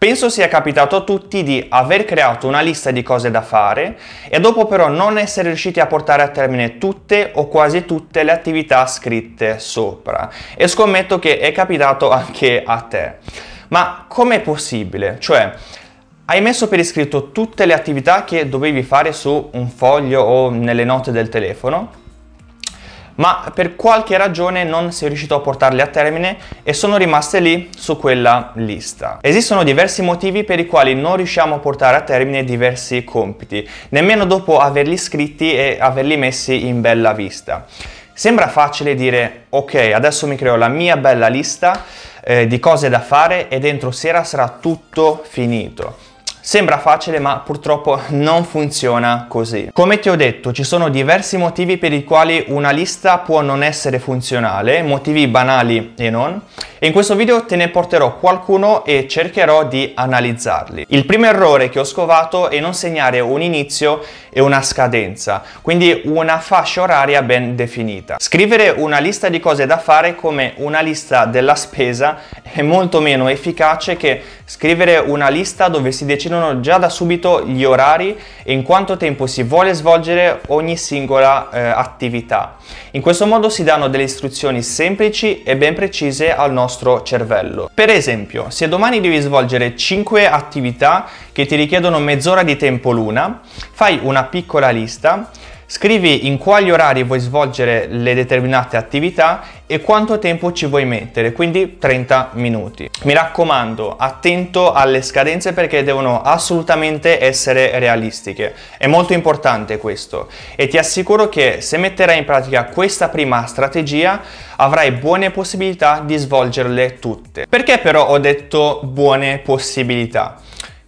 Penso sia capitato a tutti di aver creato una lista di cose da fare e dopo però non essere riusciti a portare a termine tutte o quasi tutte le attività scritte sopra. E scommetto che è capitato anche a te. Ma com'è possibile? Cioè, hai messo per iscritto tutte le attività che dovevi fare su un foglio o nelle note del telefono ma per qualche ragione non sei riuscito a portarle a termine e sono rimaste lì su quella lista. Esistono diversi motivi per i quali non riusciamo a portare a termine diversi compiti, nemmeno dopo averli scritti e averli messi in bella vista. Sembra facile dire ok, adesso mi creo la mia bella lista eh, di cose da fare e dentro sera sarà tutto finito. Sembra facile ma purtroppo non funziona così. Come ti ho detto ci sono diversi motivi per i quali una lista può non essere funzionale, motivi banali e non, e in questo video te ne porterò qualcuno e cercherò di analizzarli. Il primo errore che ho scovato è non segnare un inizio e una scadenza, quindi una fascia oraria ben definita. Scrivere una lista di cose da fare come una lista della spesa è molto meno efficace che scrivere una lista dove si decidono già da subito gli orari e in quanto tempo si vuole svolgere ogni singola eh, attività. In questo modo si danno delle istruzioni semplici e ben precise al nostro cervello. Per esempio, se domani devi svolgere 5 attività che ti richiedono mezz'ora di tempo l'una, fai una piccola lista Scrivi in quali orari vuoi svolgere le determinate attività e quanto tempo ci vuoi mettere, quindi 30 minuti. Mi raccomando, attento alle scadenze perché devono assolutamente essere realistiche. È molto importante questo e ti assicuro che se metterai in pratica questa prima strategia avrai buone possibilità di svolgerle tutte. Perché però ho detto buone possibilità?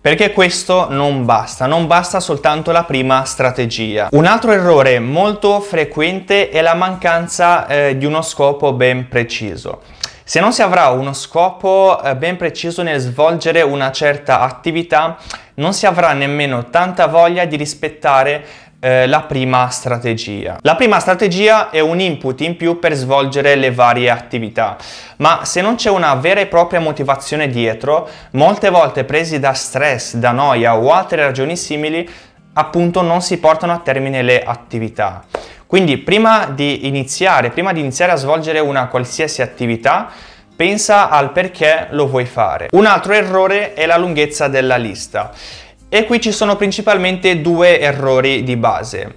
Perché questo non basta, non basta soltanto la prima strategia. Un altro errore molto frequente è la mancanza eh, di uno scopo ben preciso. Se non si avrà uno scopo eh, ben preciso nel svolgere una certa attività, non si avrà nemmeno tanta voglia di rispettare eh, la prima strategia. La prima strategia è un input in più per svolgere le varie attività, ma se non c'è una vera e propria motivazione dietro, molte volte presi da stress, da noia o altre ragioni simili, appunto non si portano a termine le attività. Quindi prima di iniziare, prima di iniziare a svolgere una qualsiasi attività, pensa al perché lo vuoi fare. Un altro errore è la lunghezza della lista. E qui ci sono principalmente due errori di base.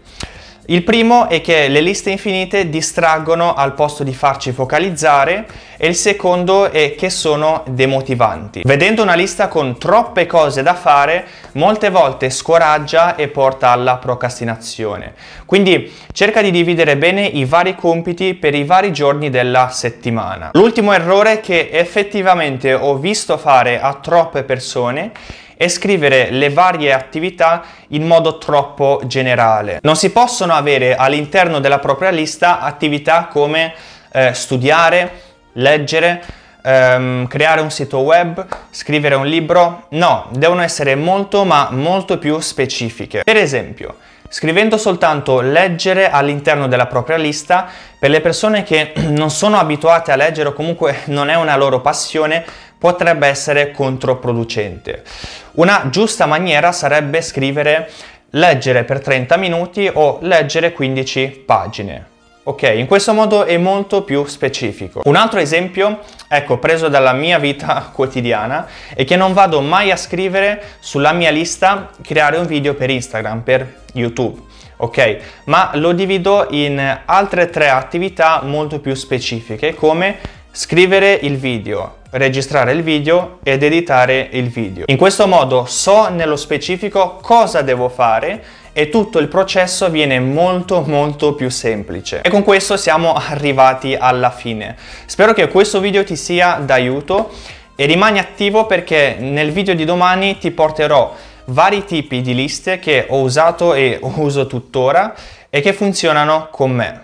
Il primo è che le liste infinite distraggono al posto di farci focalizzare e il secondo è che sono demotivanti. Vedendo una lista con troppe cose da fare, molte volte scoraggia e porta alla procrastinazione. Quindi cerca di dividere bene i vari compiti per i vari giorni della settimana. L'ultimo errore che effettivamente ho visto fare a troppe persone e scrivere le varie attività in modo troppo generale. Non si possono avere all'interno della propria lista attività come eh, studiare, leggere, ehm, creare un sito web, scrivere un libro. No, devono essere molto ma molto più specifiche. Per esempio, scrivendo soltanto leggere all'interno della propria lista, per le persone che non sono abituate a leggere o comunque non è una loro passione, potrebbe essere controproducente. Una giusta maniera sarebbe scrivere leggere per 30 minuti o leggere 15 pagine. Ok, in questo modo è molto più specifico. Un altro esempio, ecco, preso dalla mia vita quotidiana, è che non vado mai a scrivere sulla mia lista creare un video per Instagram, per YouTube, ok? Ma lo divido in altre tre attività molto più specifiche, come scrivere il video, registrare il video ed editare il video. In questo modo so nello specifico cosa devo fare e tutto il processo viene molto molto più semplice. E con questo siamo arrivati alla fine. Spero che questo video ti sia d'aiuto e rimani attivo perché nel video di domani ti porterò vari tipi di liste che ho usato e uso tuttora e che funzionano con me.